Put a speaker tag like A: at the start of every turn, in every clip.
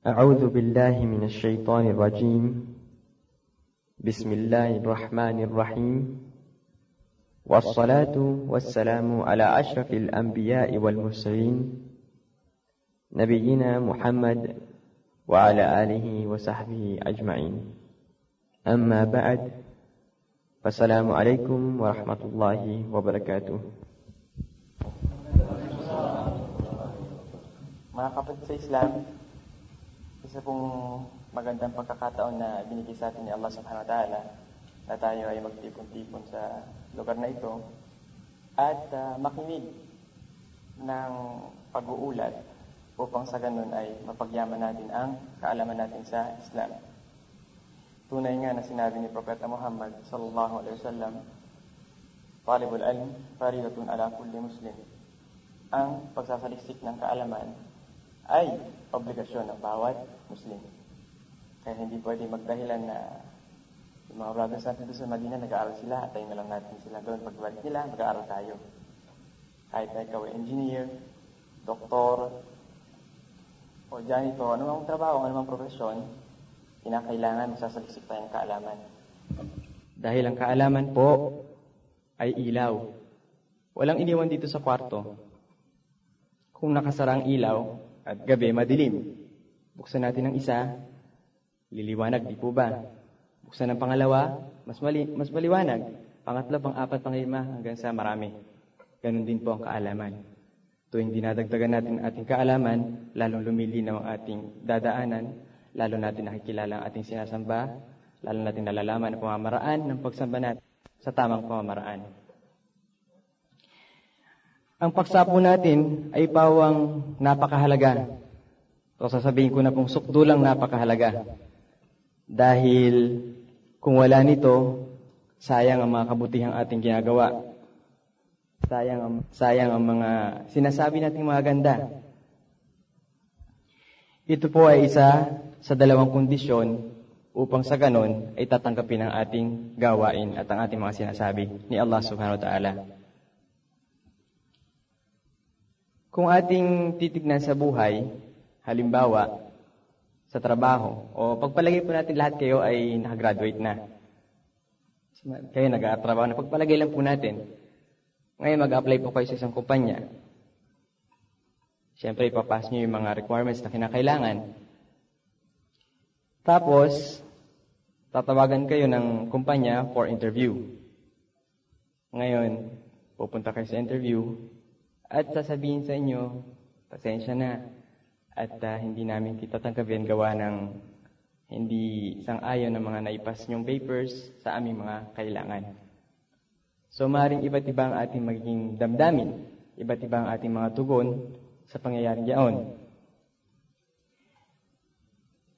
A: أعوذ بالله من الشيطان الرجيم. بسم الله الرحمن الرحيم. والصلاة والسلام على أشرف الأنبياء والمرسلين نبينا محمد وعلى آله وصحبه أجمعين. أما بعد فالسلام عليكم ورحمة الله وبركاته.
B: sa Islam, isa pong magandang pagkakataon na binigay sa atin ni Allah subhanahu wa ta'ala na tayo ay magtipon-tipon sa lugar na ito at uh, makinig ng pag-uulat upang sa ganun ay mapagyaman natin ang kaalaman natin sa Islam. Tunay nga na sinabi ni Propeta Muhammad sallallahu alaihi wasallam, Talibul ilm faridatun ala kulli muslim. Ang pagsasaliksik ng kaalaman ay obligasyon ng bawat Muslim. Kaya hindi pwede magdahilan na yung mga brothers natin doon sa Madina, nag-aaral sila, at tayo na lang natin sila doon. Pagbalik nila, mag-aaral tayo. Kahit na ikaw engineer, doktor, o janitor, anumang trabaho, anumang profesyon, kinakailangan masasaliksik tayo ng kaalaman.
A: Dahil ang kaalaman po ay ilaw. Walang iniwan dito sa kwarto. Kung nakasara ang ilaw, at gabi madilim. Buksan natin ang isa, liliwanag, di po ba? Buksan ang pangalawa, mas, mali, mas maliwanag. Pangatlo, pang-apat, pang-lima, hanggang sa marami. Ganon din po ang kaalaman. Tuwing dinadagdagan natin ating kaalaman, lalong lumilinaw ang ating dadaanan, lalo natin nakikilala ang ating sinasamba, lalo natin nalalaman ang pamamaraan ng pagsamba natin sa tamang pamamaraan. Ang paksa po natin ay pawang napakahalaga. So sasabihin ko na pong sukdulang napakahalaga. Dahil kung wala nito, sayang ang mga kabutihang ating ginagawa. Sayang ang, sayang ang mga sinasabi nating mga ganda. Ito po ay isa sa dalawang kondisyon upang sa ganon ay tatanggapin ang ating gawain at ang ating mga sinasabi ni Allah subhanahu wa ta'ala. Kung ating titignan sa buhay, halimbawa, sa trabaho, o pagpalagay po natin lahat kayo ay nakagraduate na. Kayo nag-aatrabaho na. Pagpalagay lang po natin. Ngayon mag-apply po kayo sa isang kumpanya. Siyempre, ipapass nyo yung mga requirements na kinakailangan. Tapos, tatawagan kayo ng kumpanya for interview. Ngayon, pupunta kayo sa interview, at sasabihin sa inyo, pasensya na, at uh, hindi namin kita tanggapin gawa ng hindi sang-ayon ng mga naipas nyong papers sa aming mga kailangan. So, maaaring iba't iba ang ating magiging damdamin, iba't iba ang ating mga tugon sa pangyayaring yaon.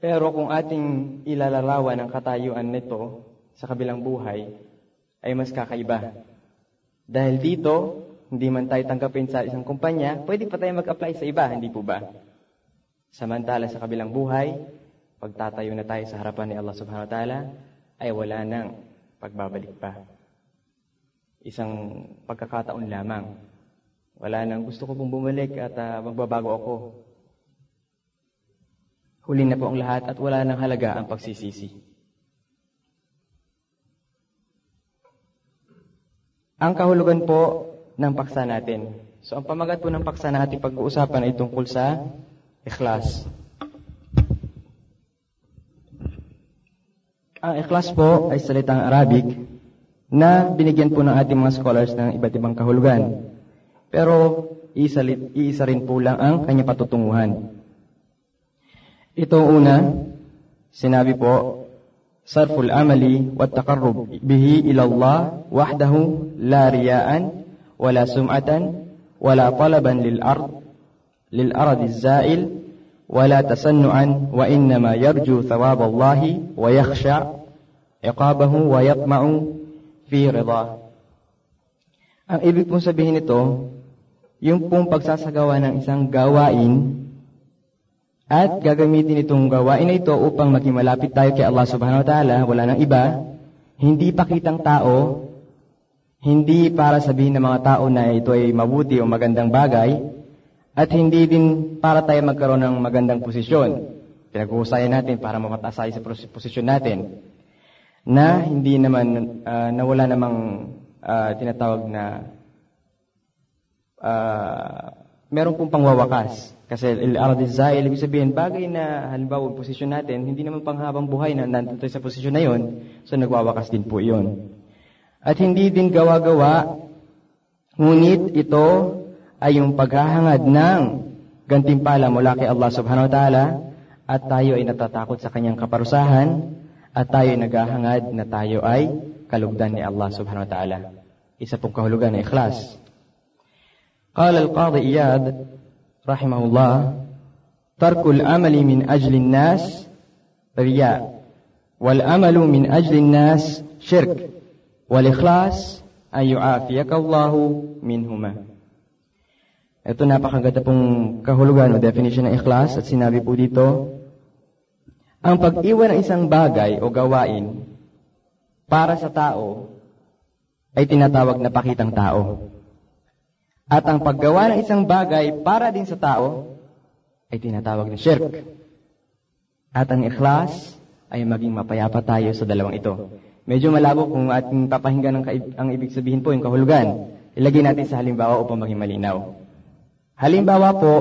A: Pero kung ating ilalarawan ang katayuan nito sa kabilang buhay, ay mas kakaiba. Dahil dito, hindi man tayo tanggapin sa isang kumpanya, pwede pa tayo mag-apply sa iba, hindi po ba? Samantala sa kabilang buhay, pagtatayo na tayo sa harapan ni Allah subhanahu wa ta'ala, ay wala nang pagbabalik pa. Isang pagkakataon lamang. Wala nang gusto ko pong bumalik at uh, magbabago ako. Huli na po ang lahat at wala nang halaga ang pagsisisi. Ang kahulugan po ng paksa natin. So, ang pamagat po ng paksa na pag-uusapan ay tungkol sa ikhlas. Ang ikhlas po ay salitang Arabic na binigyan po ng ating mga scholars ng iba't ibang kahulugan. Pero, iisa, iisa rin po lang ang kanyang patutunguhan. Ito una, sinabi po, sarful amali wa taqarrub bihi ila Allah wahdahu la riyaan ولا سمعة ولا طلبا للأرض للأرض الزائل ولا تسنعا وإنما يرجو ثواب الله ويخشى عقابه ويطمع في رضاه Ang ibig pong sabihin nito, yung pong pagsasagawa ng isang gawain at gagamitin itong gawain na ito upang maging malapit tayo kay Allah subhanahu wa ta'ala, wala nang iba, hindi pakitang tao, hindi para sabihin ng mga tao na ito ay mabuti o magandang bagay, at hindi din para tayo magkaroon ng magandang posisyon. pinag-uusayan natin para mamataas tayo sa posisyon natin, na hindi naman, uh, na wala namang uh, tinatawag na uh, meron pong pangwawakas. Kasi al-arad zail, ibig sabihin, bagay na halimbawa posisyon natin, hindi naman panghabang buhay na nandito sa posisyon na yon, so nagwawakas din po yon At hindi din gawa-gawa, ngunit ito ay yung paghahangad ng gantimpala mula kay Allah subhanahu wa ta'ala at tayo ay natatakot sa kanyang kaparusahan at tayo ay naghahangad na tayo ay kalugdan ni Allah subhanahu wa ta'ala. Isa pong kahulugan na ikhlas. قال القاضي إياد رحمه الله ترك الأمل من أجل الناس رياء والأمل من أجل الناس شرك wal-ikhlas ay yu'afiyakallahu minhuma. Ito napakaganda pong kahulugan o definition ng ikhlas at sinabi po dito, ang pag-iwan ng isang bagay o gawain para sa tao ay tinatawag na pakitang tao. At ang paggawa ng isang bagay para din sa tao ay tinatawag na shirk. At ang ikhlas ay maging mapayapa tayo sa dalawang ito. Medyo malabo kung ating papahinggan ang, ang ibig sabihin po yung kahulugan. Ilagay natin sa halimbawa upang maging malinaw. Halimbawa po,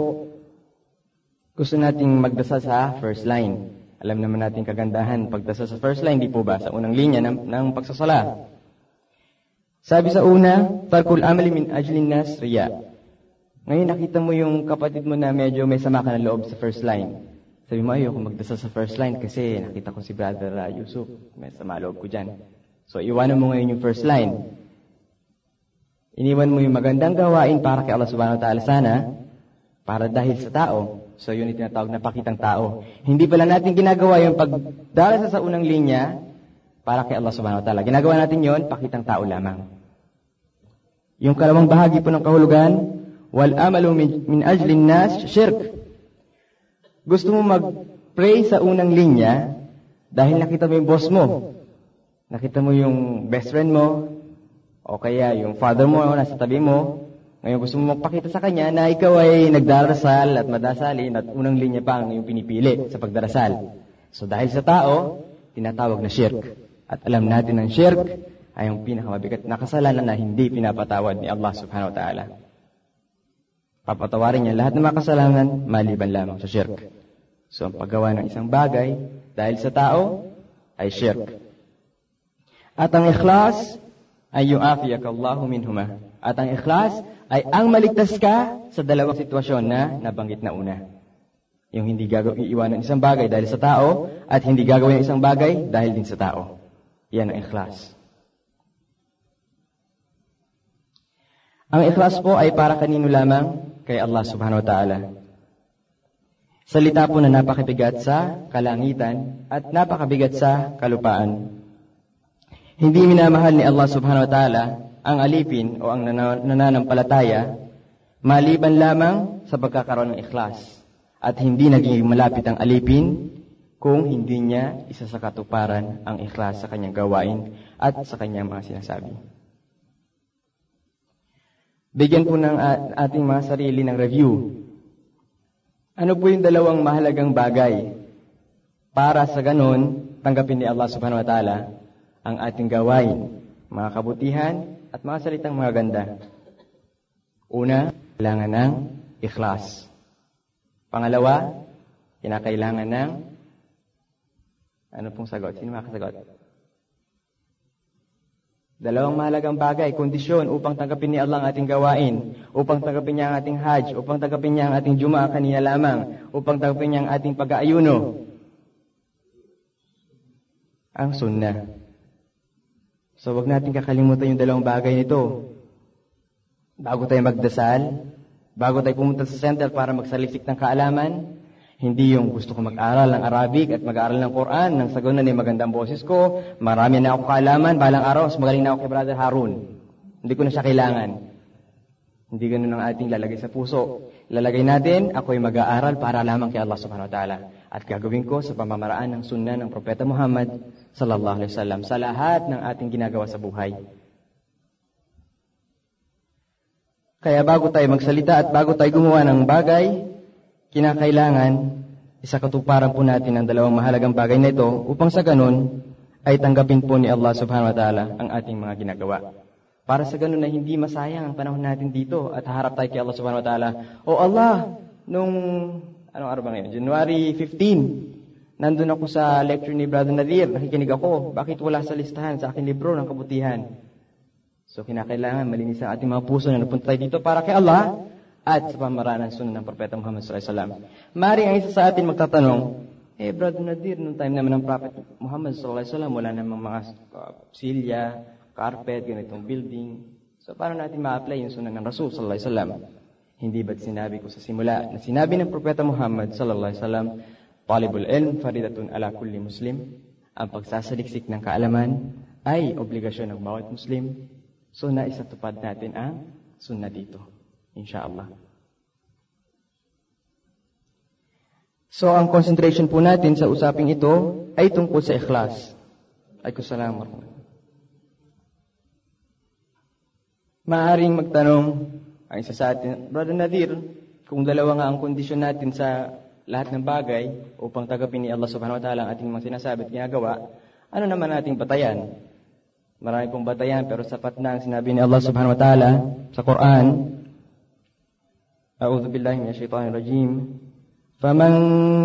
A: gusto nating magdasal sa first line. Alam naman natin kagandahan pagdasal sa first line, di po ba? Sa unang linya ng, ng pagsasala. Sabi sa una, tarkul amali min ajlin nas riya. Ngayon nakita mo yung kapatid mo na medyo may sama ka ng loob sa first line. Sabi mo, ayoko magdasal sa first line kasi nakita ko si Brother uh, Yusuf. May sama loob ko dyan. So, iwanan mo ngayon yung first line. Iniwan mo yung magandang gawain para kay Allah subhanahu wa ta'ala sana, para dahil sa tao. So, yun yung tinatawag na pakitang tao. Hindi pala natin ginagawa yung pagdala sa unang linya, para kay Allah subhanahu wa ta'ala. Ginagawa natin yon pakitang tao lamang. Yung kalawang bahagi po ng kahulugan, wal amalu min, min ajlin nas shirk. Gusto mo mag-pray sa unang linya dahil nakita mo yung boss mo. Nakita mo yung best friend mo, o kaya yung father mo nasa tabi mo. Ngayon gusto mo magpakita sa kanya na ikaw ay nagdarasal at madasalin at unang linya pa ang yung pinipili sa pagdarasal. So dahil sa tao, tinatawag na shirk. At alam natin ang shirk ay ang pinakamabigat na kasalanan na hindi pinapatawad ni Allah subhanahu wa ta'ala. Papatawarin niya lahat ng mga kasalanan maliban lamang sa shirk. So ang paggawa ng isang bagay dahil sa tao ay shirk. At ang ikhlas ay yu'afiyak Allahu minhuma. At ang ikhlas ay ang maligtas ka sa dalawang sitwasyon na nabanggit na una. Yung hindi gagawin iiwanan isang bagay dahil sa tao at hindi gagawin isang bagay dahil din sa tao. Yan ang ikhlas. Ang ikhlas po ay para kanino lamang? Kay Allah subhanahu wa ta'ala. Salita po na napakabigat sa kalangitan at napakabigat sa kalupaan. Hindi minamahal ni Allah subhanahu wa ta'ala ang alipin o ang nananampalataya maliban lamang sa pagkakaroon ng ikhlas at hindi naging malapit ang alipin kung hindi niya isa sa katuparan ang ikhlas sa kanyang gawain at sa kanyang mga sinasabi. Bigyan po ng ating mga sarili ng review. Ano po yung dalawang mahalagang bagay para sa ganon tanggapin ni Allah subhanahu wa ta'ala ang ating gawain, mga kabutihan at mga salitang mga ganda. Una, kailangan ng ikhlas. Pangalawa, kinakailangan ng ano pong sagot? Sino makasagot? Dalawang mahalagang bagay, kondisyon upang tanggapin ni Allah ang ating gawain, upang tanggapin niya ang ating hajj, upang tanggapin niya ang ating juma kanina lamang, upang tanggapin niya ang ating pag-aayuno. Ang sunnah. So wag natin kakalimutan yung dalawang bagay nito. Bago tayo magdasal, bago tayo pumunta sa center para magsaliksik ng kaalaman, hindi yung gusto ko mag-aral ng Arabic at mag-aral ng Quran, nang sa ganun ay magandang boses ko, marami na ako kaalaman, balang araw, mas magaling na ako kay Brother Harun. Hindi ko na siya kailangan. Hindi ganun ang ating lalagay sa puso. Lalagay natin, ako ay mag-aaral para lamang kay Allah subhanahu wa ta'ala. At gagawin ko sa pamamaraan ng sunna ng Propeta Muhammad sallallahu alaihi wasallam sa lahat ng ating ginagawa sa buhay. Kaya bago tayo magsalita at bago tayo gumawa ng bagay, kinakailangan isakatuparan po natin ang dalawang mahalagang bagay na ito upang sa ganun ay tanggapin po ni Allah subhanahu wa ta'ala ang ating mga ginagawa. Para sa ganun na hindi masayang ang panahon natin dito at harap tayo kay Allah subhanahu wa ta'ala. O Allah, nung, anong araw ba ngayon? January 15, nandun ako sa lecture ni Brother Nadir, nakikinig ako, bakit wala sa listahan sa aking libro ng kabutihan? So, kinakailangan malinis ang ating mga puso na napunta tayo dito para kay Allah at sa pamaraan ng sunan ng Propeta Muhammad sallallahu alaihi wasallam. Mari ang isa sa atin magtatanong, eh, Brother Nadir, nung time naman ng Prophet Muhammad sallallahu alaihi wasallam, wala namang mga uh, silya, carpet, ganitong building. So, paano natin ma-apply yung sunan ng Rasul sallallahu alaihi wasallam? Hindi ba't sinabi ko sa simula na sinabi ng Propeta Muhammad sallallahu alaihi wasallam, Talibul ilm faridatun ala kulli muslim. Ang pagsasaliksik ng kaalaman ay obligasyon ng bawat Muslim. So, naisatupad natin ang sunna dito. Inshallah. So, ang concentration po natin sa usaping ito ay tungkol sa ikhlas. Ay kusalamat. Maaring magtanong ang isa sa atin, Brother Nadir, kung dalawa nga ang kondisyon natin sa lahat ng bagay upang tagapin ni Allah subhanahu wa ta'ala ang ating mga sinasabi at ginagawa, ano naman ating batayan? Marami pong batayan pero sapat na ang sinabi ni Allah subhanahu wa ta'ala sa Quran. A'udhu billahi minash-shaytanir rajim. فمن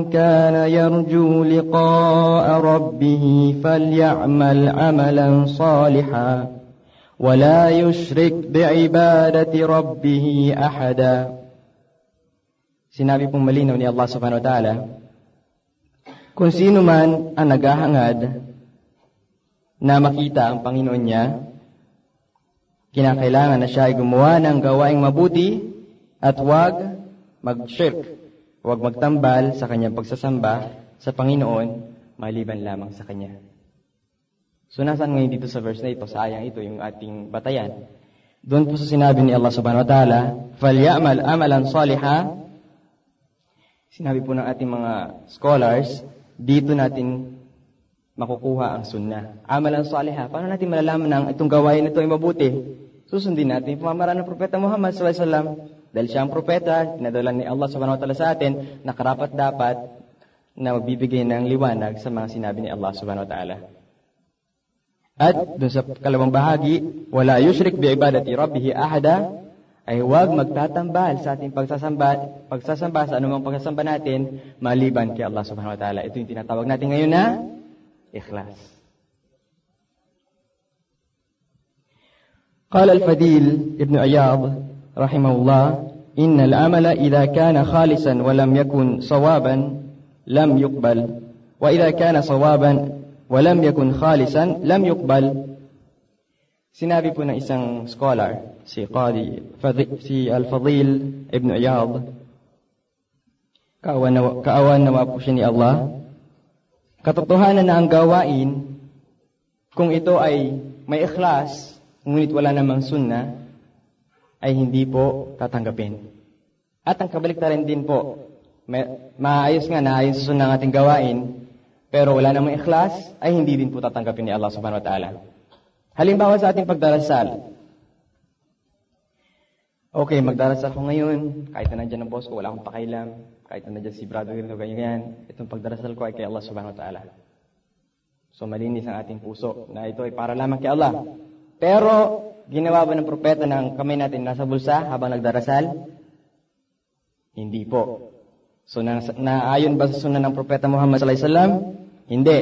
A: كان يرجو لقاء ربه فليعمل عملا صالحا ولا يشرك بعبادة ربه أحدا Sinabi pong malinaw ni Allah subhanahu wa ta'ala, kung sino man ang naghahangad na makita ang Panginoon niya, kinakailangan na siya ay gumawa ng gawaing mabuti at huwag mag-shirk Huwag magtambal sa kanyang pagsasamba sa Panginoon maliban lamang sa Kanya. So nasaan ngayon dito sa verse na ito, sayang ito yung ating batayan. Doon po sa sinabi ni Allah subhanahu wa ta'ala, فَلْيَعْمَلْ amalan صَالِحًا Sinabi po ng ating mga scholars, dito natin makukuha ang sunnah. Amalan saliha. Paano natin malalaman na itong gawain na ito ay mabuti? Susundin natin yung pamamaraan ng Propeta Muhammad sallallahu alaihi wasallam. Dahil siya ang propeta, pinadala ni Allah subhanahu wa ta'ala sa atin, na karapat dapat na magbibigay ng liwanag sa mga sinabi ni Allah subhanahu wa ta'ala. At dun sa kalawang bahagi, wala yushrik bi ibadati rabbihi ahada, ay huwag magtatambal sa ating pagsasamba, pagsasamba sa anumang pagsasamba natin, maliban kay Allah subhanahu wa ta'ala. Ito yung tinatawag natin ngayon na ikhlas. قال الفديل ابن عياض رحمه الله إن العمل إذا كان خالصا ولم يكن صوابا لم يقبل وإذا كان صوابا ولم يكن خالصا لم يقبل si Al-Fadil Ibn Iyad, kaawan nawa, kaawan nawa po siya ni Allah, katotohanan na ang gawain, kung ito ay may ikhlas, ngunit wala namang sunnah, ay hindi po tatanggapin. At ang kabaliktaran din po, may, maayos nga, naayos sa ng ating gawain, pero wala namang ikhlas, ay hindi din po tatanggapin ni Allah subhanahu wa ta'ala. Halimbawa sa ating pagdarasal, Okay, magdarasal ko ngayon, kahit na nandiyan ang boss ko, wala akong pakailam, kahit na nandiyan si brother ko, ganyan yan, itong pagdarasal ko ay kay Allah subhanahu wa ta'ala. So malinis ang ating puso na ito ay para lamang kay Allah. Pero Ginawa ba ng propeta ng kamay natin nasa bulsa habang nagdarasal? Hindi po. So, na, naayon ba sa sunan ng propeta Muhammad sallallahu alaihi wasallam? Hindi.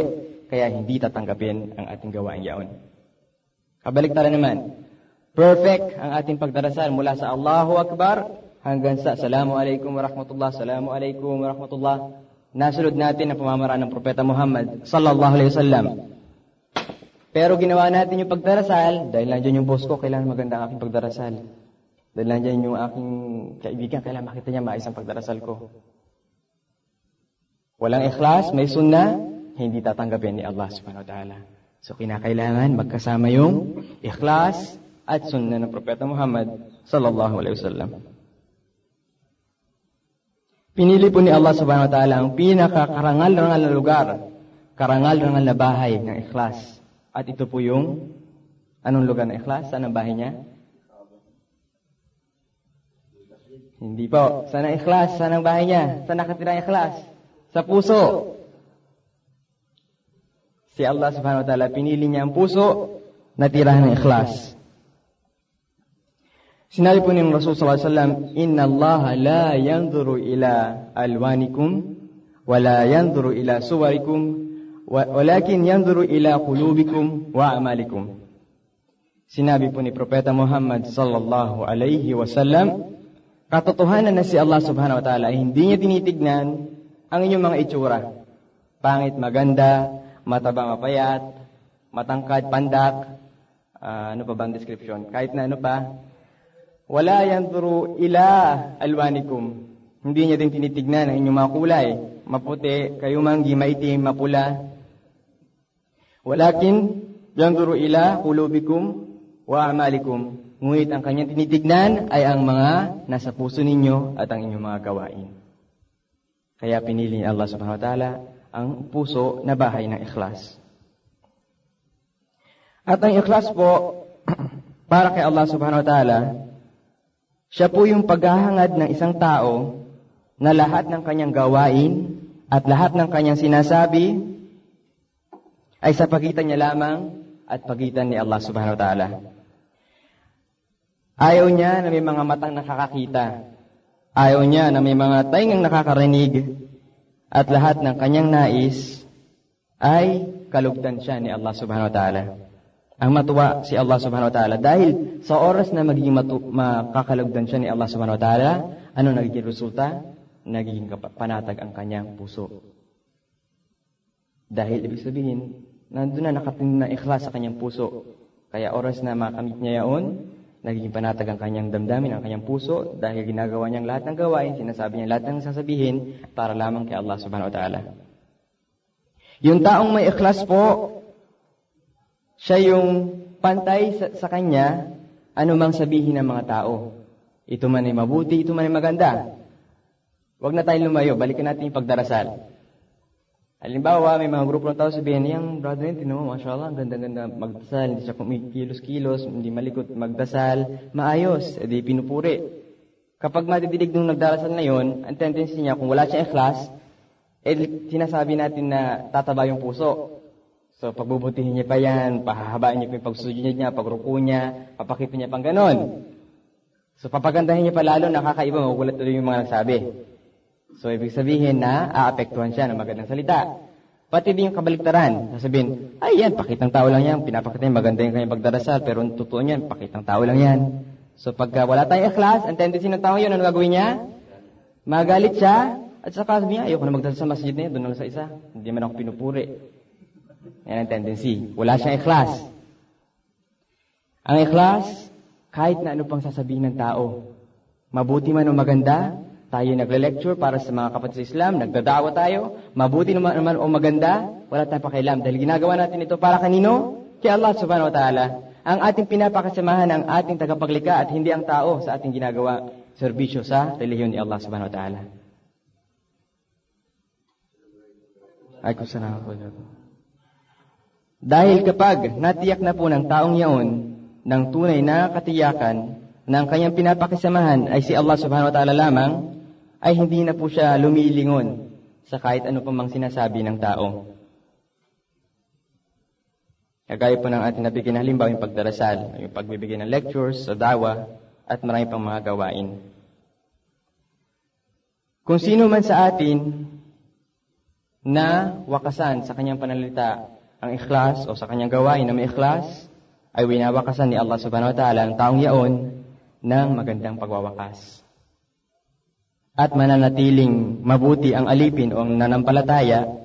A: Kaya hindi tatanggapin ang ating gawain yaon. Kabaliktaran naman, perfect ang ating pagdarasal mula sa Allahu Akbar hanggang sa Assalamu alaikum wa rahmatullah, Assalamu alaikum wa. Nasunod natin ang pamamaraan ng propeta Muhammad sallallahu alaihi wasallam. Pero ginawa natin yung pagdarasal, dahil nandiyan yung boss ko, kailangan maganda ang aking pagdarasal. Dahil nandiyan yung aking kaibigan, kailangan makita niya maayos ang pagdarasal ko. Walang ikhlas, may sunna, hindi tatanggapin ni Allah subhanahu wa ta'ala. So kinakailangan magkasama yung ikhlas at sunna ng Propeta Muhammad sallallahu alaihi wasallam. Pinili po ni Allah subhanahu wa ta'ala ang pinakakarangal-rangal na lugar, karangal-rangal na bahay ng ikhlas at ito po yung anong lugar ng ikhlas? Bahay niya? Hindi po. Saan ang ikhlas? Bahay niya? Saan nakatira ang ikhlas? Sa puso. Si Allah subhanahu wa ta'ala, pinili niya ang puso na tirahan ng ikhlas. Sinabi po ni Rasul sallallahu alaihi wasallam, "Inna Allah la yanzuru ila alwanikum wa yanzuru ila suwarikum, walakin yanzuru ila qulubikum wa a'malikum." Sinabi po ni Propeta Muhammad sallallahu alaihi wasallam, katotohanan na si Allah subhanahu wa ta'ala hindi niya tinitignan ang inyong mga itsura. Pangit, maganda, mataba, mapayat, matangkad, pandak, uh, ano pa bang description? Kahit na ano pa, wala yanzuru ila alwanikum. Hindi niya din tinitignan ang inyong mga kulay. Maputi, kayumanggi, maitim, mapula. Walakin, yanzuru ila kulubikum wa amalikum. Ngunit ang kanyang tinitignan ay ang mga nasa puso ninyo at ang inyong mga gawain. Kaya pinili ni Allah subhanahu wa ta'ala ang puso na bahay ng ikhlas. At ang ikhlas po, para kay Allah subhanahu wa ta'ala, siya po yung paghahangad ng isang tao na lahat ng kanyang gawain at lahat ng kanyang sinasabi ay sa pagitan niya lamang at pagitan ni Allah subhanahu wa ta'ala. Ayaw niya na may mga matang nakakakita. Ayaw niya na may mga taingang nakakarinig. At lahat ng kanyang nais ay kalugdan siya ni Allah subhanahu wa ta'ala ang matuwa si Allah subhanahu wa ta'ala. Dahil sa oras na magiging matu- makakalugdan siya ni Allah subhanahu wa ta'ala, ano nagiging resulta? Nagiging panatag ang kanyang puso. Dahil ibig sabihin, nandun na nakatingin na ikhlas sa kanyang puso. Kaya oras na makamit niya yaon, nagiging panatag ang kanyang damdamin, ang kanyang puso, dahil ginagawa niyang lahat ng gawain, sinasabi niya lahat ng sasabihin, para lamang kay Allah subhanahu wa ta'ala. Yung taong may ikhlas po, siya yung pantay sa, sa kanya anumang sabihin ng mga tao. Ito man ay mabuti, ito man ay maganda. Huwag na tayong lumayo, balikan natin yung pagdarasal. Halimbawa, may mga grupo ng tao sabihin, yung brother yun, tinan mashallah, ang ganda-ganda magdasal, hindi siya kumikilos-kilos, hindi malikot magdasal, maayos, edi pinupuri. Kapag madididig nung nagdarasal na yon, ang tendency niya, kung wala siyang ikhlas, eh, sinasabi natin na tataba yung puso. So, pagbubutihin niya pa yan, pahahabaan niya pa yung pagsujud niya, pagruko niya, papakita niya pang ganon. So, papagandahin niya pa lalo, nakakaiba, magugulat tuloy yung mga nagsabi. So, ibig sabihin na aapektuhan siya ng magandang salita. Pati din yung kabaliktaran. Sasabihin, ay yan, pakitang tao lang yan. Pinapakita niya, maganda yung kanyang pagdarasal. Pero ang totoo niyan, pakitang tao lang yan. So, pagka wala tayong ikhlas, ang tendency ng tao yun, ano gagawin niya? Magalit siya, at saka sabi niya, ayoko na magdasal sa masjid na yun, doon lang sa isa. Hindi man ako pinupuri. Yan ang tendency. Wala siyang ikhlas. Ang ikhlas, kahit na ano pang sasabihin ng tao, mabuti man o maganda, tayo nagle-lecture para sa mga kapatid sa Islam, nagdadawa tayo, mabuti naman, naman o maganda, wala tayong pakialam. Dahil ginagawa natin ito para kanino? Kay Allah subhanahu wa ta'ala. Ang ating pinapakasamahan ang ating tagapaglikha at hindi ang tao sa ating ginagawa serbisyo sa relihiyon ni Allah subhanahu wa ta'ala. Ay, kusana po. Dahil kapag natiyak na po ng taong yaon ng tunay na katiyakan ang kanyang pinapakisamahan ay si Allah subhanahu wa ta'ala lamang, ay hindi na po siya lumilingon sa kahit ano pang sinasabi ng tao. Kagaya po ng ating nabigyan na halimbawa yung pagdarasal, yung pagbibigay ng lectures sa dawa, at marami pang mga gawain. Kung sino man sa atin na wakasan sa kanyang panalita ang ikhlas o sa kanyang gawain na may ikhlas, ay winawakasan ni Allah subhanahu wa ta'ala ang taong yaon ng magandang pagwawakas. At mananatiling mabuti ang alipin o ang nanampalataya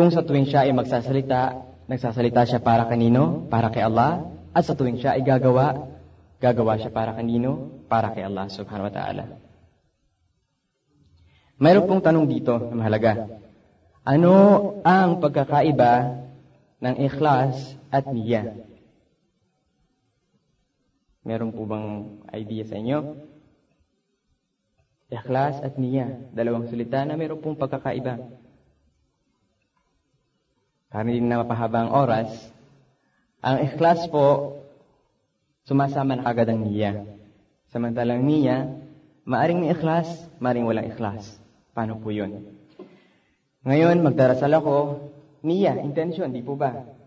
A: kung sa tuwing siya ay magsasalita, nagsasalita siya para kanino? Para kay Allah. At sa tuwing siya ay gagawa, gagawa siya para kanino? Para kay Allah subhanahu wa ta'ala. Mayroon pong tanong dito na mahalaga. Ano ang pagkakaiba ng ikhlas at niya. Meron po bang idea sa inyo? Ikhlas at niya. Dalawang salita na meron pong pagkakaiba. Para hindi na mapahaba ang oras, ang ikhlas po, sumasama na kagad ang niya. Samantalang niya, maaring may ikhlas, maaring walang ikhlas. Paano po yun? Ngayon, magdarasal ako, niya, intention, di po ba?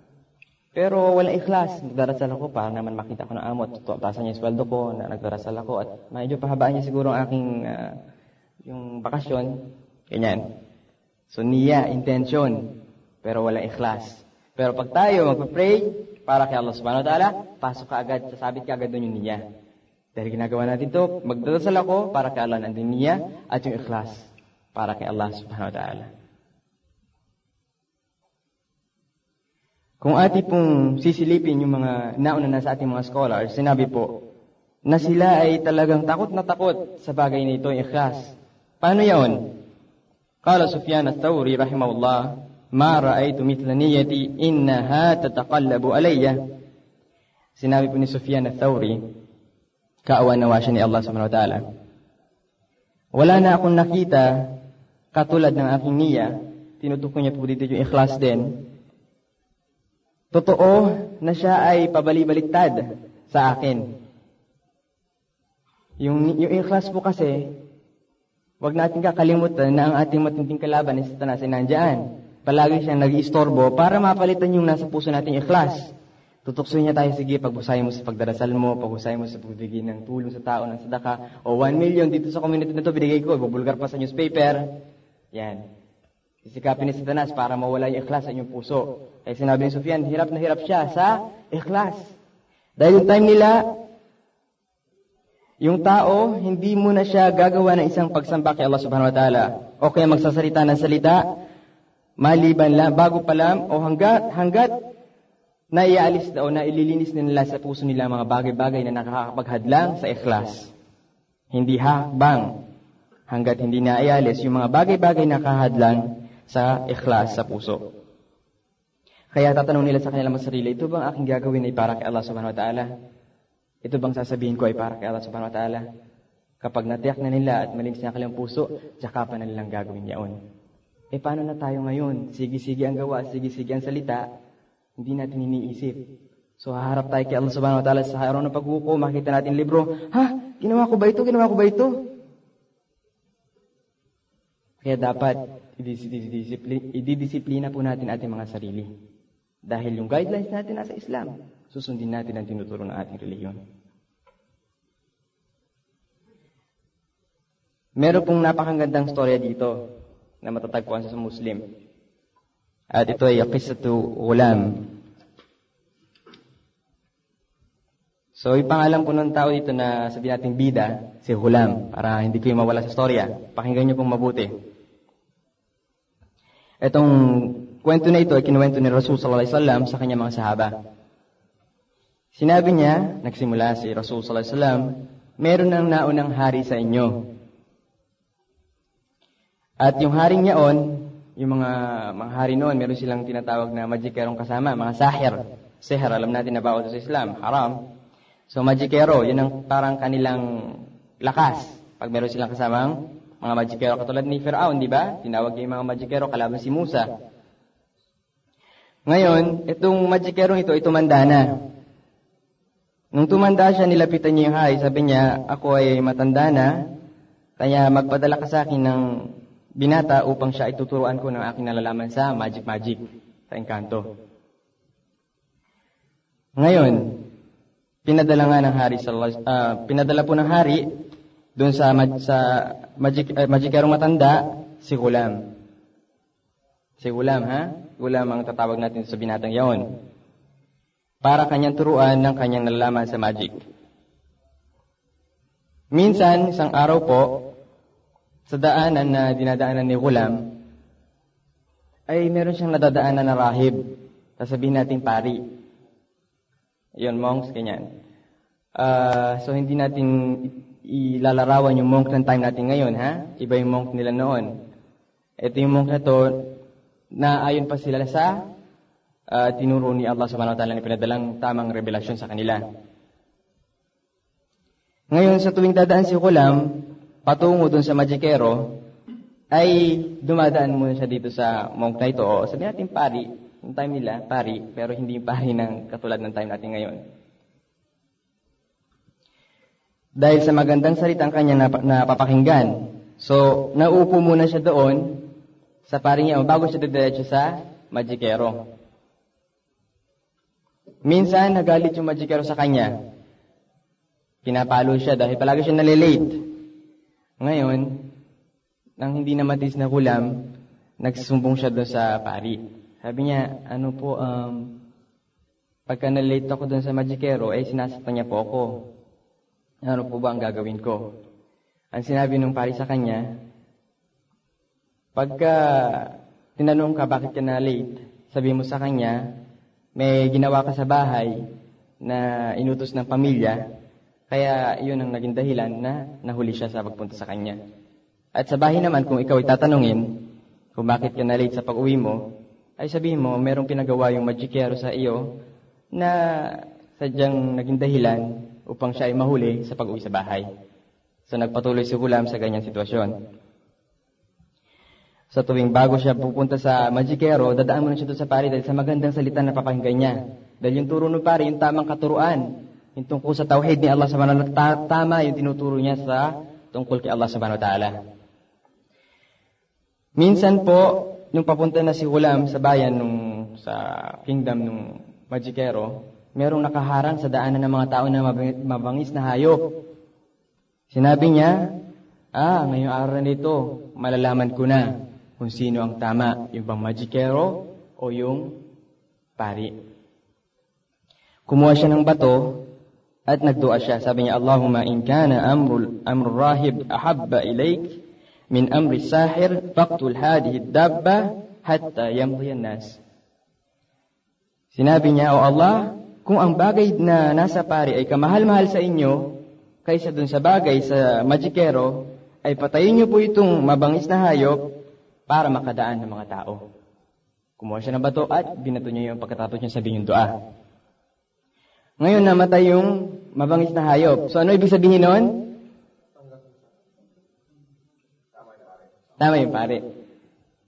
A: Pero walang ikhlas, nagdarasal ako para naman makita ko ng amot. Taasan niya yung sweldo ko, na nagdarasal ako, at medyo pahabaan niya siguro ang aking uh, yung bakasyon. Ganyan. So, niya, intention, pero walang ikhlas. Pero pag tayo magpa-pray para kay Allah subhanahu wa ta'ala, pasok ka agad, sasabit ka agad doon yung niya. Dahil ginagawa natin to, magdadasal ako para kay Allah nandun niya at yung ikhlas para kay Allah subhanahu wa ta'ala. Kung ati pong sisilipin yung mga nauna na sa ating mga scholars, sinabi po na sila ay talagang takot na takot sa bagay na ikhlas. Paano yaon? Kala Sufyan al-Thawri rahimahullah, ma ra'aytu mithla niyati innaha tataqallabu alayya. Sinabi po ni Sufyan al-Thawri, kaawan nawa siya ni Allah subhanahu wa ta'ala. Wala na akong nakita katulad ng aking niya, tinutukoy niya po dito yung ikhlas din, Totoo na siya ay pabalibaliktad sa akin. Yung, yung ikhlas po kasi, wag natin kakalimutan na ang ating matinding kalaban ni Satanas ay nandyan. Palagi siyang nag-iistorbo para mapalitan yung nasa puso nating ikhlas. Tutuksoy niya tayo, sige, pagbusayin mo sa pagdarasal mo, pagbusayin mo sa pagbibigay ng tulong sa tao, ng sadaka, o 1 million dito sa community na to, binigay ko, ibubulgar pa sa newspaper. Yan. Sisikapin ni Satanas para mawala yung ikhlas sa inyong puso. Eh sinabi ni Sufyan, hirap na hirap siya sa ikhlas. Dahil yung time nila, yung tao, hindi mo na siya gagawa ng isang pagsamba kay Allah subhanahu wa ta'ala. O kaya magsasalita ng salita, maliban lang, bago pa lang, o hanggat, hanggat na iaalis o na ililinis nila sa puso nila mga bagay-bagay na nakakapaghadlang sa ikhlas. Hindi hakbang hanggat hindi na ialis yung mga bagay-bagay na kahadlang sa ikhlas sa puso. Kaya tatanong nila sa kanilang sarili, ito bang aking gagawin ay para kay Allah subhanahu wa ta'ala? Ito bang sasabihin ko ay para kay Allah subhanahu wa ta'ala? Kapag natiyak na nila at malinis na kanilang puso, tsaka pa na nilang gagawin yaon. Eh paano na tayo ngayon? Sige-sige ang gawa, sige-sige ang salita, hindi natin iniisip. So haharap tayo kay Allah subhanahu wa ta'ala sa araw ng paghuko, makita natin libro, ha? Ginawa ko ba ito? Ginawa ko ba ito? Kaya dapat ididisiplina po natin ating mga sarili. Dahil yung guidelines natin nasa Islam, susundin natin ang tinuturo ng ating reliyon. Meron pong napakagandang storya dito na matatagpuan sa Muslim. At ito ay Qisatu Ulam. So, ipangalan po ng tao dito na sabihin natin bida, si Hulam, para hindi kayo mawala sa storya. Pakinggan niyo pong mabuti. Itong kwento na ito ay kinuwento ni Rasul sallallahu alaihi wasallam sa kanyang mga sahaba. Sinabi niya, nagsimula si Rasul sallallahu alaihi wasallam, meron ng naunang hari sa inyo. At yung haring niyaon, yung mga mga hari noon, meron silang tinatawag na magikerong kasama, mga sahir. Sihir, alam natin na bawal sa Islam, haram. So magikero, yun ang parang kanilang lakas. Pag meron silang kasamang mga magikero katulad ni Firaun, di ba? Tinawag niya yung mga magikero kalaban si Musa. Ngayon, itong magikerong ito, ito tumanda na. Nung tumanda siya, nilapitan niya yung hari. Sabi niya, ako ay matanda na, kaya magpadala ka sa akin ng binata upang siya ituturuan ko ng aking nalalaman sa magic-magic, sa engkanto. Ngayon, pinadala nga ng hari, sa, uh, pinadala po ng hari doon sa, sa magic, uh, magikarong matanda, si Gulam. Si Gulam, ha? Gulam ang tatawag natin sa binatang yaon. Para kanyang turuan ng kanyang nalalaman sa magic. Minsan, isang araw po, sa daanan na dinadaanan ni Gulam, ay meron siyang nadadaanan na rahib. Sasabihin natin pari. Yun, monks, ganyan. Uh, so, hindi natin ilalarawan yung monk ng time natin ngayon, ha? Iba yung monk nila noon. Ito yung monk na to, na ayon pa sila sa uh, tinuro ni Allah subhanahu wa ta'ala na pinadalang tamang revelasyon sa kanila. Ngayon, sa tuwing dadaan si Kulam, patungo dun sa Magikero, ay dumadaan muna siya dito sa monk na ito. O sabihin natin pari, yung time nila, pari, pero hindi pari ng katulad ng time natin ngayon. Dahil sa magandang salita ang kanya napapakinggan. So, naupo muna siya doon sa pari niya o bago siya didiretso sa magikero. Minsan, nagalit yung magikero sa kanya. Pinapalo siya dahil palagi siya nalilate. Ngayon, nang hindi na matis na kulam, nagsusumbong siya doon sa pari. Sabi niya, ano po, um, pagka nalate ako doon sa magikero, eh sinasaktan niya po ako. Ano po ba ang gagawin ko? Ang sinabi nung pari sa kanya, pagka tinanong ka bakit ka na late, sabi mo sa kanya, may ginawa ka sa bahay na inutos ng pamilya, kaya yun ang naging dahilan na nahuli siya sa pagpunta sa kanya. At sa bahay naman, kung ikaw ay tatanungin kung bakit ka na late sa pag-uwi mo, ay sabihin mo, merong pinagawa yung magikero sa iyo na sadyang naging dahilan upang siya ay mahuli sa pag-uwi sa bahay. So nagpatuloy si Hulam sa ganyang sitwasyon. Sa tuwing bago siya pupunta sa magikero, dadaan mo na siya doon sa pari dahil sa magandang salita na papakinggan niya. Dahil yung turo ng pari, yung tamang katuruan, yung tungkol sa tauhid ni Allah subhanahu wa ta'ala, tama yung tinuturo niya sa tungkol kay Allah subhanahu wa ta'ala. Minsan po, nung papunta na si Hulam sa bayan nung sa kingdom nung magikero, merong nakaharang sa daanan ng mga tao na mabangis na hayop. Sinabi niya, ah, ngayong araw na ito, malalaman ko na kung sino ang tama, yung bang magikero o yung pari. Kumuha siya ng bato at nagdua siya. Sabi niya, Allahumma in kana amrul, amrul rahib ahabba ilayk min amri sahir faqtul hadihi dabba hatta yamdiyan nas. Sinabi niya, O Allah, kung ang bagay na nasa pari ay kamahal-mahal sa inyo, kaysa dun sa bagay sa magikero, ay patayin niyo po itong mabangis na hayop para makadaan ng mga tao. Kumuha siya ng bato at binato niya yung pagkatapos niya sabihin yung dua. Ngayon namatay yung mabangis na hayop. So ano ibig sabihin nun? Tama yung pare.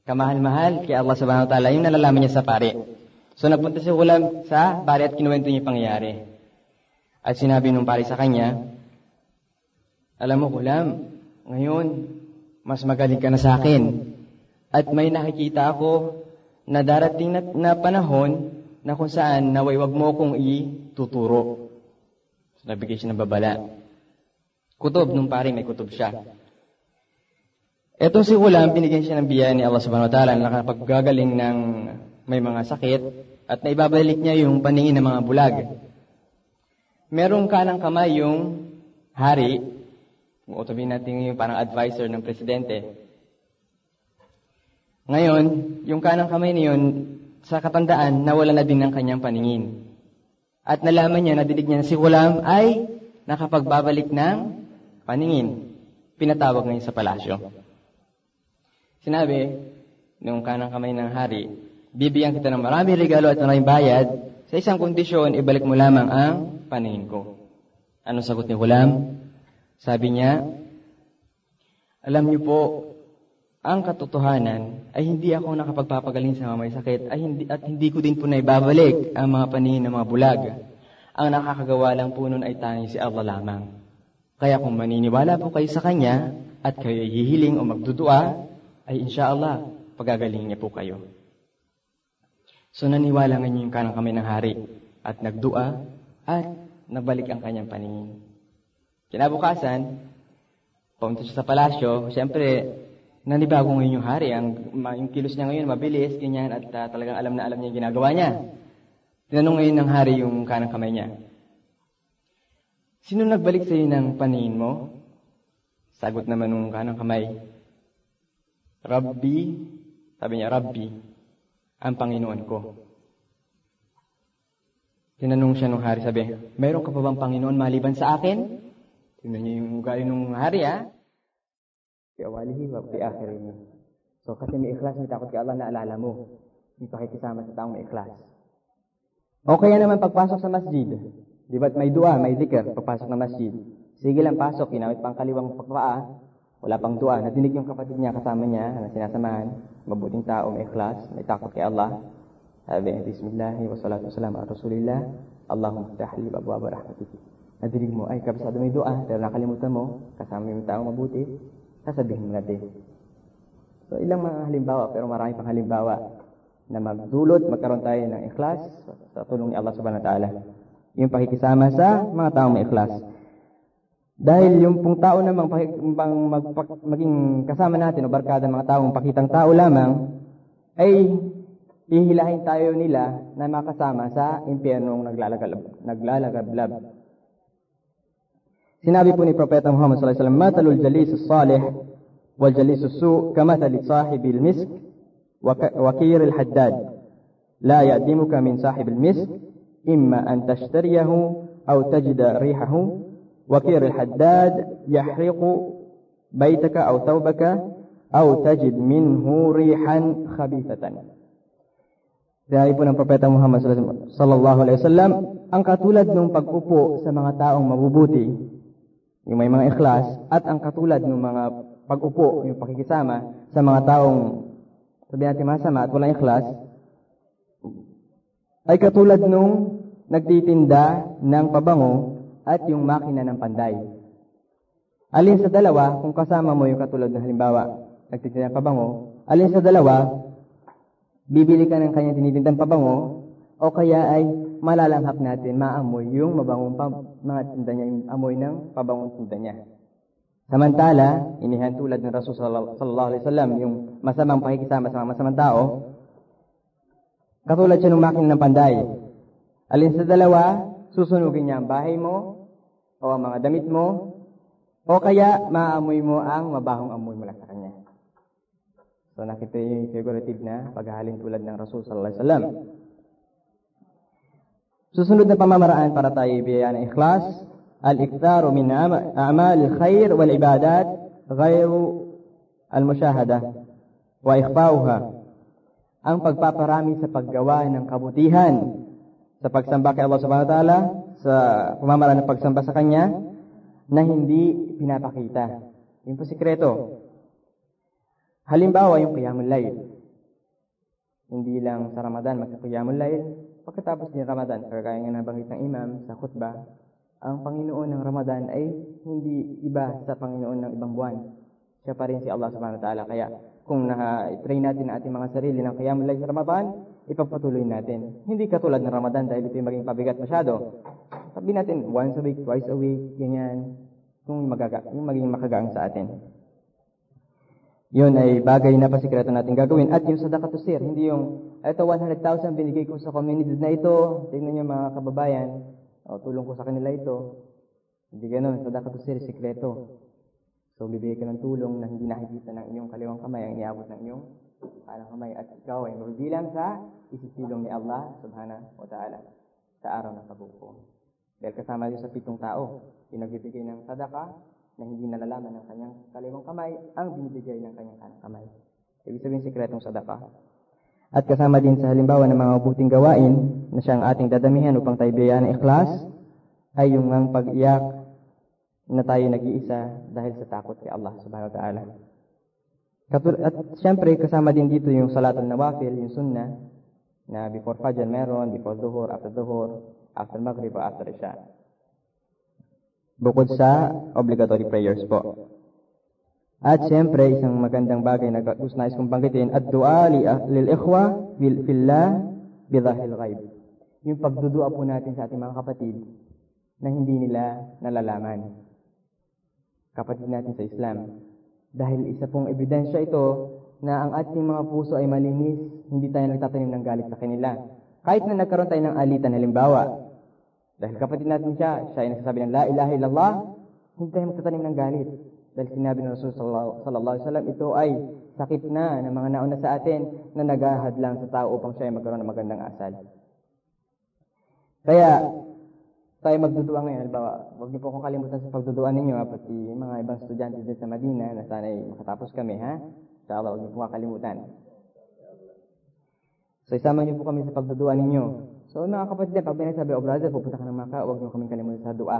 A: Kamahal-mahal kay Allah subhanahu wa ta'ala yung nalalaman niya sa pare. So napunta si Hulam sa pare at kinuwento niya yung pangyayari. At sinabi nung pare sa kanya, Alam mo Hulam, ngayon, mas magaling ka na sa akin. At may nakikita ako na darating na, na panahon na kung saan naway wag mo kong ituturo. So, nabigay siya ng babala. Kutob, nung pare may kutob siya. Etong si Hulam, binigyan siya ng biyaya ni Allah subhanahu wa ta'ala na nakapaggagaling ng may mga sakit at naibabalik niya yung paningin ng mga bulag. Merong kanang kamay yung hari, kung sabihin natin yung parang advisor ng presidente. Ngayon, yung kanang kamay niyon, sa katandaan, nawala na din ng kanyang paningin. At nalaman niya, nadidig niya na si Hulam ay nakapagbabalik ng paningin. Pinatawag ngayon sa palasyo. Sinabi, nung kanang kamay ng hari, bibigyan kita ng maraming regalo at maraming bayad, sa isang kondisyon, ibalik mo lamang ang paningin ko. Ano sagot ni Hulam? Sabi niya, alam niyo po, ang katotohanan ay hindi ako nakapagpapagaling sa mga may sakit ay hindi, at hindi ko din po naibabalik ang mga paningin ng mga bulag. Ang nakakagawa lang po nun ay tanging si Allah lamang. Kaya kung maniniwala po kayo sa Kanya at kayo hihiling o magdudua, ay inshallah, pagagalingin niya po kayo. So naniwala ngayon yung kanang kami ng hari at nagdua at nagbalik ang kanyang paningin. Kinabukasan, pumunta siya sa palasyo, siyempre, nanibago ngayon yung hari. Ang, yung kilos niya ngayon, mabilis, ganyan, at uh, talagang alam na alam niya yung ginagawa niya. Tinanong ngayon ng hari yung kanang kamay niya. Sino nagbalik sa iyo ng paningin mo? Sagot naman nung kanang kamay, Rabbi, sabi niya, Rabbi, ang Panginoon ko. Tinanong siya nung hari, sabi, mayroon ka pa bang Panginoon maliban sa akin? Tingnan niyo yung ugali nung hari, ha? Fi awalihi wa fi akhirihi. So, kasi may ikhlas, may takot kay Allah na alala mo. May pakikisama sa taong may ikhlas. O kaya naman pagpasok sa masjid. Di ba't may dua, may zikr, pagpasok ng masjid. Sige lang pasok, kinawit pang kaliwang pagpaa. Wala pang dua. Nadinig yung kapatid niya kasama niya na sinasamahan. Mabuting tao, may ikhlas, may takot kay Allah. Sabi, Bismillah, wa salatu wasalam ala Rasulillah. Allahumma ftahli babwaba rahmatiki. Nadinig mo, ay kabisado may dua, pero nakalimutan mo, kasama yung taong mabuti, sasabihin natin. So, ilang mga halimbawa, pero marami pang halimbawa na magdulot, magkaroon tayo ng ikhlas sa tulong ni Allah subhanahu wa ta'ala. Yung pakikisama sa mga taong may ikhlas. Dahil yung pong tao namang pang magpak, maging kasama natin o barkada mga taong pakitang tao lamang, ay ihilahin tayo nila na makasama sa impyernong naglalagablab. naglalagablab. Sinabi po ni Propeta Muhammad sallallahu alaihi wasallam, "Matalul jalis salih wal jalis su kamathali sahibil misk wa kir al haddad. La ya'dimuka min sahibil misk imma an tashtariyahu aw tajida rihahu وكير الحداد يحرق بيتك أو ثوبك أو تجد منه ريحا خبيثة Dahil po ng Propeta Muhammad sallallahu alaihi wasallam, ang katulad ng pag-upo sa mga taong mabubuti, yung may mga ikhlas, at ang katulad ng mga pag-upo, yung pakikisama sa mga taong sabihin natin masama at walang ikhlas, ay katulad nung nagtitinda ng pabango at yung makina ng panday. Alin sa dalawa, kung kasama mo yung katulad ng halimbawa, nagtitinda ng pabango, alin sa dalawa, bibili ka ng kanyang tinitindang pabango, o kaya ay malalanghap natin, maamoy yung mabangong pa, mga tinda niya, yung amoy ng pabangong tinda niya. Samantala, inihan tulad ng Rasul sallallahu alaihi wasallam, yung masamang pakikisama sa mga masamang tao, katulad siya ng makina ng panday. Alin sa dalawa, susunugin niya ang bahay mo o ang mga damit mo o kaya maamoy mo ang mabahong amoy mula sa kanya. So nakita yung figurative na paghahalin tulad ng Rasul sallallahu alaihi wasallam. Susunod na pamamaraan para tayo ibiyaya ng ikhlas, al-iktharu min a'mal al-khair wal ibadat ghayru al-mushahada wa ikhfa'uha. Ang pagpaparami sa paggawa ng kabutihan sa pagsamba kay Allah subhanahu wa ta'ala, sa pamamaraan ng pagsamba sa Kanya, na hindi pinapakita. Yun po sikreto. Halimbawa, yung Qiyamul Layl. Hindi lang sa Ramadan magka-Qiyamul Layl. Pagkatapos ni Ramadan, kagaya nga nabanggit ng imam sa khutbah, ang Panginoon ng Ramadan ay hindi iba sa Panginoon ng ibang buwan. Siya pa rin si Allah subhanahu wa ta'ala. Kaya kung na-train natin ang ating mga sarili ng Qiyamul Layl sa Ramadan, ipagpatuloy natin. Hindi katulad ng Ramadan dahil ito yung maging pabigat masyado. Sabi natin, once a week, twice a week, ganyan, kung magaga, yung maging makagaang sa atin. Yun ay bagay na pasikreto natin gagawin. At yung sadaka to sir, hindi yung, ito 100,000 binigay ko sa community na ito, tingnan niyo mga kababayan, o tulong ko sa kanila ito. Hindi ganun, sadaka to sir, sikreto. So, bibigay ka ng tulong na hindi nakikita ng inyong kaliwang kamay ang iniabot ng inyong kanang kamay at ikaw ay mabibilang sa isisilong ni Allah subhanahu wa ta'ala sa araw ng kabuko. Dahil kasama din sa pitong tao, pinagbibigay ng sadaka na hindi nalalaman ng kanyang kaliwang kamay ang binibigay ng kanyang kanang kamay. Ibig sabihin sikretong sadaka. At kasama din sa halimbawa ng mga buting gawain na siyang ating dadamihan upang tayo biyayaan ng ikhlas ay yung ang pag-iyak na tayo nag-iisa dahil sa takot kay Allah subhanahu wa ta'ala. At siyempre, kasama din dito yung salatul nawafil, yung sunnah, na before Fajr meron, before Duhur, after Duhur, after Maghrib, after Isha. Bukod sa obligatory prayers po. At siyempre, isang magandang bagay na gusto nais kong banggitin, at dua li, lil ikhwa fillah bidahil ghaib. Yung pagdudua po natin sa ating mga kapatid na hindi nila nalalaman kapatid natin sa Islam. Dahil isa pong ebidensya ito na ang ating mga puso ay malinis, hindi tayo nagtatanim ng galit sa kanila. Kahit na nagkaroon tayo ng alitan, halimbawa, dahil kapatid natin siya, siya ay nagsasabi ng La ilaha illallah, hindi tayo magtatanim ng galit. Dahil sinabi ng Rasul sallallahu alaihi wasallam, ito ay sakit na ng mga nauna sa atin na nagahad lang sa tao upang siya ay magkaroon ng magandang asal. Kaya, tayo magdudua ngayon, halimbawa, huwag niyo po akong kalimutan sa pagdudua ninyo, ha, pati mga ibang estudyante din sa Madina, na sana'y makatapos kami, ha? Inshallah, huwag niyo po kakalimutan. So, isama niyo po kami sa pagdudua ninyo. So mga kapatid, pag may nagsabi, oh brother, pupunta ka ng Maka, huwag niyo kaming kalimutan sa dua.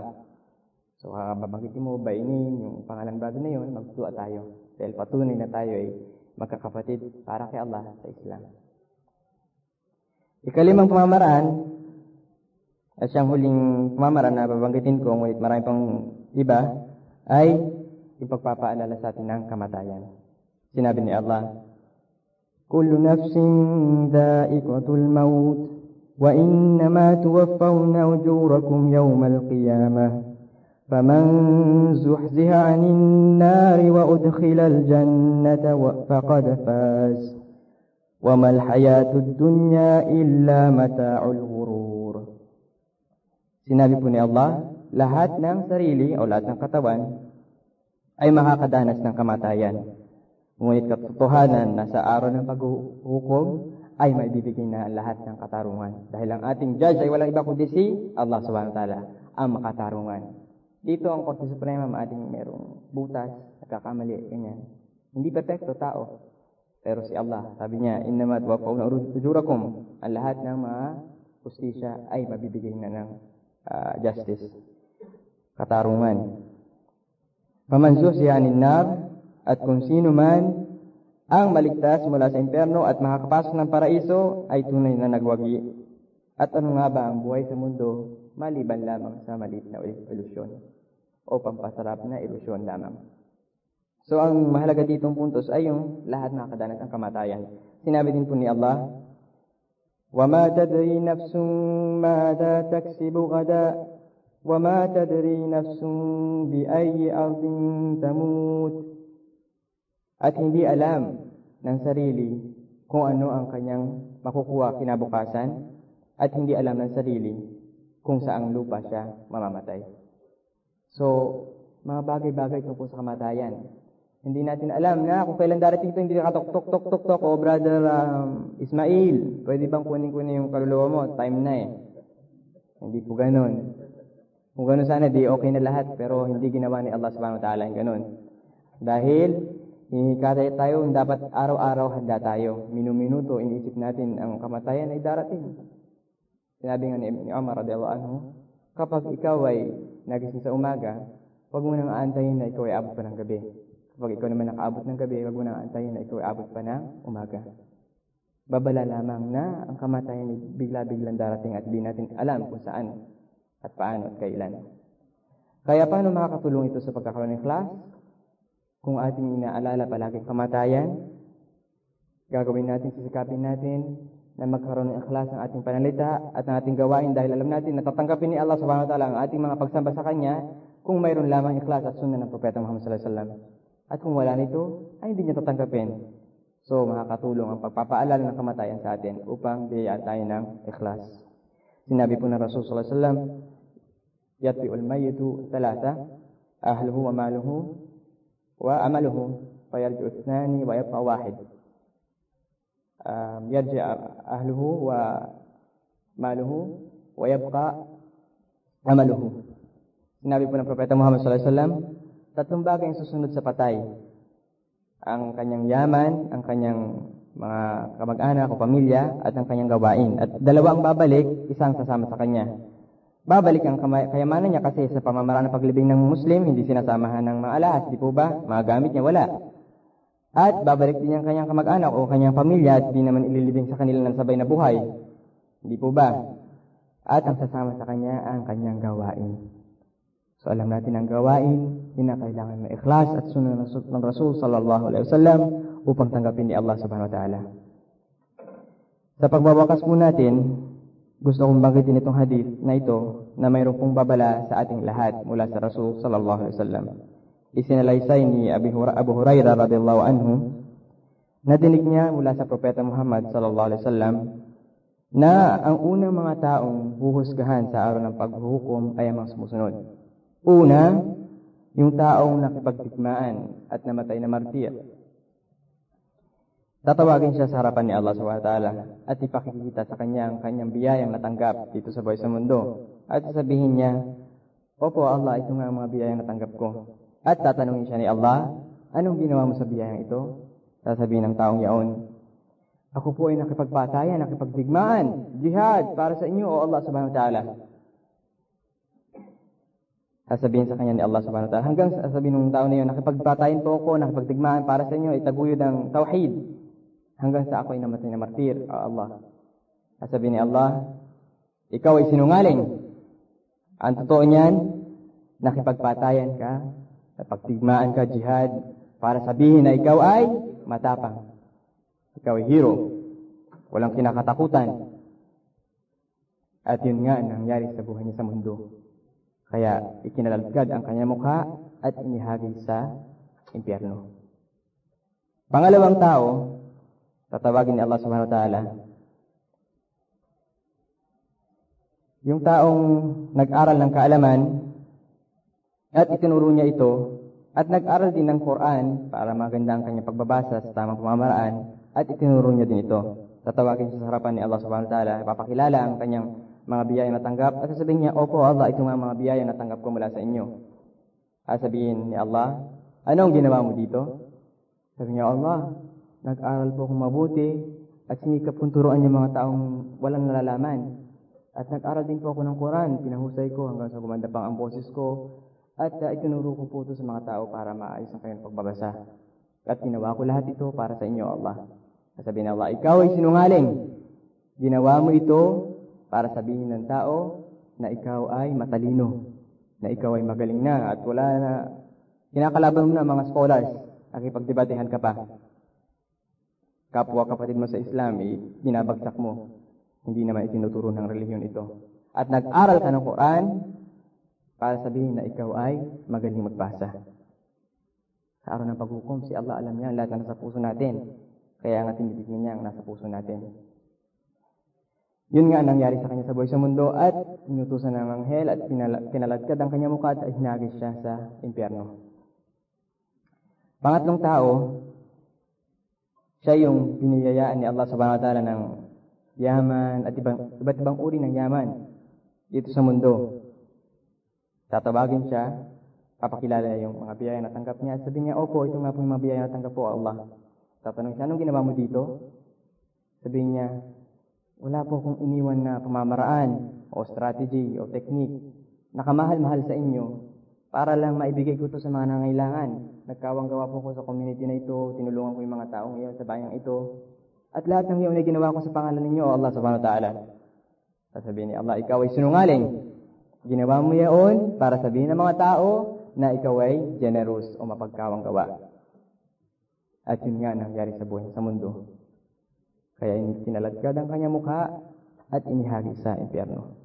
A: So kakababanggitin mo, bainin yung pangalan brother na yun, magdua tayo. Dahil patunay na tayo ay magkakapatid para kay Allah sa Islam. Ikalimang pamamaraan, at siyang huling pamamaraan na babanggitin ko, ngunit marami pang iba, ay yung pagpapaalala sa atin ng kamatayan. Sinabi ni Allah, Kullu nafsin da'ikatul maut وإنما توفون أجوركم يوم القيامة فمن زحزح عن النار وأدخل الجنة فقد فاز وما الحياة الدنيا إلا متاع الغرور ni Allah, lahat ng sarili o lahat ng katawan ay makakadanas ng kamatayan. Ngunit katotohanan na sa araw ng paghuhukom ay may bibigay na lahat ng katarungan. Dahil ang ating judge ay walang iba kundi si Allah subhanahu wa ta'ala, ang makatarungan. Dito ang Korte Suprema ating merong butas, nagkakamali, ganyan. Hindi perfecto tao. Pero si Allah, sabi niya, innamat wafawna ujurakum. Ang lahat ng mga justisya ay mabibigay na ng uh, justice. Katarungan. Pamansuh siya nar at kung sino man ang maligtas mula sa impyerno at makakapasok ng paraiso ay tunay na nagwagi. At ano nga ba ang buhay sa mundo maliban lamang sa maliit na ilusyon? o pampasarap na ilusyon lamang. So, ang mahalaga ditong puntos ay yung lahat na kadanas ng kamatayan. Sinabi din po ni Allah, وَمَا تَدْرِي نَفْسٌ مَاذَا تَكْسِبُ غَدًا وَمَا تَدْرِي نَفْسٌ بِأَيِّ أَرْضٍ تَمُوتُ at hindi alam ng sarili kung ano ang kanyang makukuha kinabukasan at hindi alam ng sarili kung saang lupa siya mamamatay. So, mga bagay-bagay tungkol sa kamatayan. Hindi natin alam na kung kailan darating ito, hindi nakatok tok tok tok tok o brother um, Ismail, pwede bang kunin ko na yung kaluluwa mo? Time na eh. Hindi po ganun. Kung ganun sana, di okay na lahat, pero hindi ginawa ni Allah subhanahu wa ta'ala yung ganun. Dahil, hinikatay tayo, dapat araw-araw handa tayo. Minu-minuto, iniisip natin ang kamatayan ay darating. Sinabi nga ni Umar radiallahu anhu, kapag ikaw ay nagising sa umaga, huwag mo nang aantayin na ikaw ay abot pa ng gabi. Kapag ikaw naman nakaabot ng gabi, huwag mo nang aantayin na ikaw ay abot pa ng umaga. Babala lamang na ang kamatayan ay bigla-biglang darating at di natin alam kung saan at paano at kailan. Kaya paano makakatulong ito sa pagkakaroon ng class? Kung ating inaalala palagi kamatayan, gagawin natin, sisikapin natin na magkaroon ng ikhlas ang ating panalita at ang ating gawain dahil alam natin na tatanggapin ni Allah subhanahu wa ta'ala ang ating mga pagsamba sa Kanya kung mayroon lamang ikhlas at sunnah ng Propeta Muhammad sallallahu alaihi wasallam. At kung wala nito, ay hindi niya tatanggapin. So, makakatulong ang pagpapaalala ng kamatayan sa atin upang biyayaan tayo ng ikhlas. Sinabi po ng Rasul sallallahu alaihi wasallam, Yatbi'ul mayyitu talata, ahluhu wa maluhu, yabqa wahid um, yarji ahluhu wa maluhu wa yabqa amaluhu. Sinabi po ng Propeta Muhammad sallallahu alaihi wasallam, tatlong bagay ang susunod sa patay. Ang kanyang yaman, ang kanyang mga kamag-anak o pamilya, at ang kanyang gawain. At dalawa ang babalik, isang sasama sa kanya. Babalik ang kayamanan niya kasi sa pamamaraan ng paglibing ng Muslim, hindi sinasamahan ng mga alahas, di po ba? Mga gamit niya, wala. At babalik din ang kanyang kamag-anak o kanyang pamilya at di naman ililibing sa kanila ng sabay na buhay. Hindi po ba? At ang sasama sa kanya ang kanyang gawain. So alam natin ang gawain, kailangan ng ikhlas at sunod ng Rasul sallallahu alaihi wasallam upang tanggapin ni Allah subhanahu wa ta'ala. Sa pagbabakas po natin, gusto kong banggitin itong hadith na ito na mayroon pong babala sa ating lahat mula sa Rasul sallallahu alaihi wasallam isinalaysay ni Abu Hurairah radhiyallahu anhu nadinig niya mula sa propeta Muhammad sallallahu alaihi wasallam na ang unang mga taong huhusgahan sa araw ng paghuhukom ay ang mga sumusunod. Una, yung taong nakipagtikmaan at namatay na martir. Tatawagin siya sa harapan ni Allah SWT at ipakikita sa kanya ang kanyang biyayang natanggap dito sa buhay sa mundo. At sasabihin niya, Opo Allah, ito nga ang mga biyayang natanggap ko. At tatanungin siya ni Allah, anong ginawa mo sa biyayang ito? Sasabihin ng taong yaon, ako po ay nakipagpatayan, nakipagdigmaan, jihad para sa inyo, O Allah subhanahu wa ta'ala. Sasabihin sa kanya ni Allah subhanahu wa ta'ala, hanggang sasabihin ng tao na yun, nakipagpatayan po ako, nakipagdigmaan para sa inyo, itaguyod ang tawhid. Hanggang sa ako ay namatay na martir, O Allah. Sasabihin ni Allah, ikaw ay sinungaling. Ang totoo niyan, nakipagpatayan ka, Napagtigmaan ka, jihad, para sabihin na ikaw ay matapang. Ikaw ay hero. Walang kinakatakutan. At yun nga ang nangyari sa buhay niya sa mundo. Kaya ikinalalgad ang kanyang mukha at inihagis sa impyerno. Pangalawang tao, tatawagin ni Allah subhanahu wa ta'ala, yung taong nag-aral ng kaalaman at itinuro niya ito at nag-aral din ng Quran para maganda ang kanyang pagbabasa sa tamang pamamaraan at itinuro niya din ito. Tatawagin siya sa harapan ni Allah subhanahu wa ta'ala, ipapakilala ang kanyang mga biyaya na tanggap at sasabihin niya, Opo Allah, ito nga mga biyaya na tanggap ko mula sa inyo. At sabihin ni Allah, anong ginawa mo dito? Sabi niya, Allah, nag-aral po akong mabuti at sinikap kong turuan yung mga taong walang nalalaman. At nag-aral din po ako ng Quran, pinahusay ko hanggang sa gumanda pang ang boses ko. At uh, itinuro ko po ito sa mga tao para maayos ang kanyang pagbabasa. At ginawa ko lahat ito para sa inyo, Allah. Sabi ni Allah, ikaw ay sinungaling. Ginawa mo ito para sabihin ng tao na ikaw ay matalino, na ikaw ay magaling na at wala na, kinakalaban mo na mga scholars, nakipagdebatehan ka pa. Kapwa kapatid mo sa Islam, eh, binabagsak mo. Hindi naman itinuturo ng relihiyon ito. At nag-aral ka ng Quran para sabihin na ikaw ay magaling magbasa. Sa araw ng paghukom, si Allah alam niya ang lahat na nasa puso natin. Kaya nga tinitignan niya ang nasa puso natin. Yun nga nangyari sa kanya sa buhay sa mundo at inutusan ng anghel at pinaladkad ang kanyang mukha at hinagis siya sa impyerno. Pangatlong tao, siya yung piniyayaan ni Allah subhanahu wa ta'ala ng yaman at ibang, iba't ibang uri ng yaman dito sa mundo. Tatawagin siya, papakilala niya yung mga biyaya na tanggap niya at sabihin niya, Opo, ito nga po yung mga biyaya na tanggap po Allah. Tatanong siya, anong ginawa mo dito? Sabihin niya, wala po akong iniwan na pamamaraan o strategy o technique na kamahal-mahal sa inyo para lang maibigay ko to sa mga nangailangan. Nagkawang gawa po ko sa community na ito, tinulungan ko yung mga taong iyon sa bayang ito. At lahat ng iyon ay ginawa ko sa pangalan ninyo, Allah subhanahu wa ta'ala. Sasabihin ni Allah, ikaw ay sinungaling. Ginawa mo yaon para sabihin ng mga tao na ikaw ay generous o mapagkawang gawa. At yun nga nangyari sa buhay sa mundo. Kaya kinalagkad ang kanyang mukha at inihagi sa impyerno.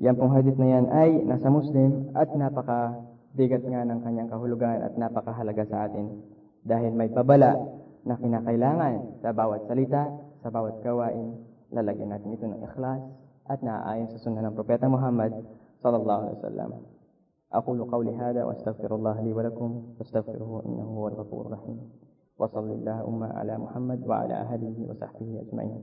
A: Yan pong hadith na yan ay nasa Muslim at napaka-bigat nga ng kanyang kahulugan at napakahalaga sa atin dahil may babala na kinakailangan sa bawat salita, sa bawat gawain, lalagyan natin ito ng ikhlas at naaayon sa sunnah ng Propeta Muhammad sallallahu alaihi wasallam. أقول قولي هذا وأستغفر الله لي ولكم فاستغفروه إنه هو الغفور الرحيم وصل اللهم على محمد وعلى أهله وصحبه أجمعين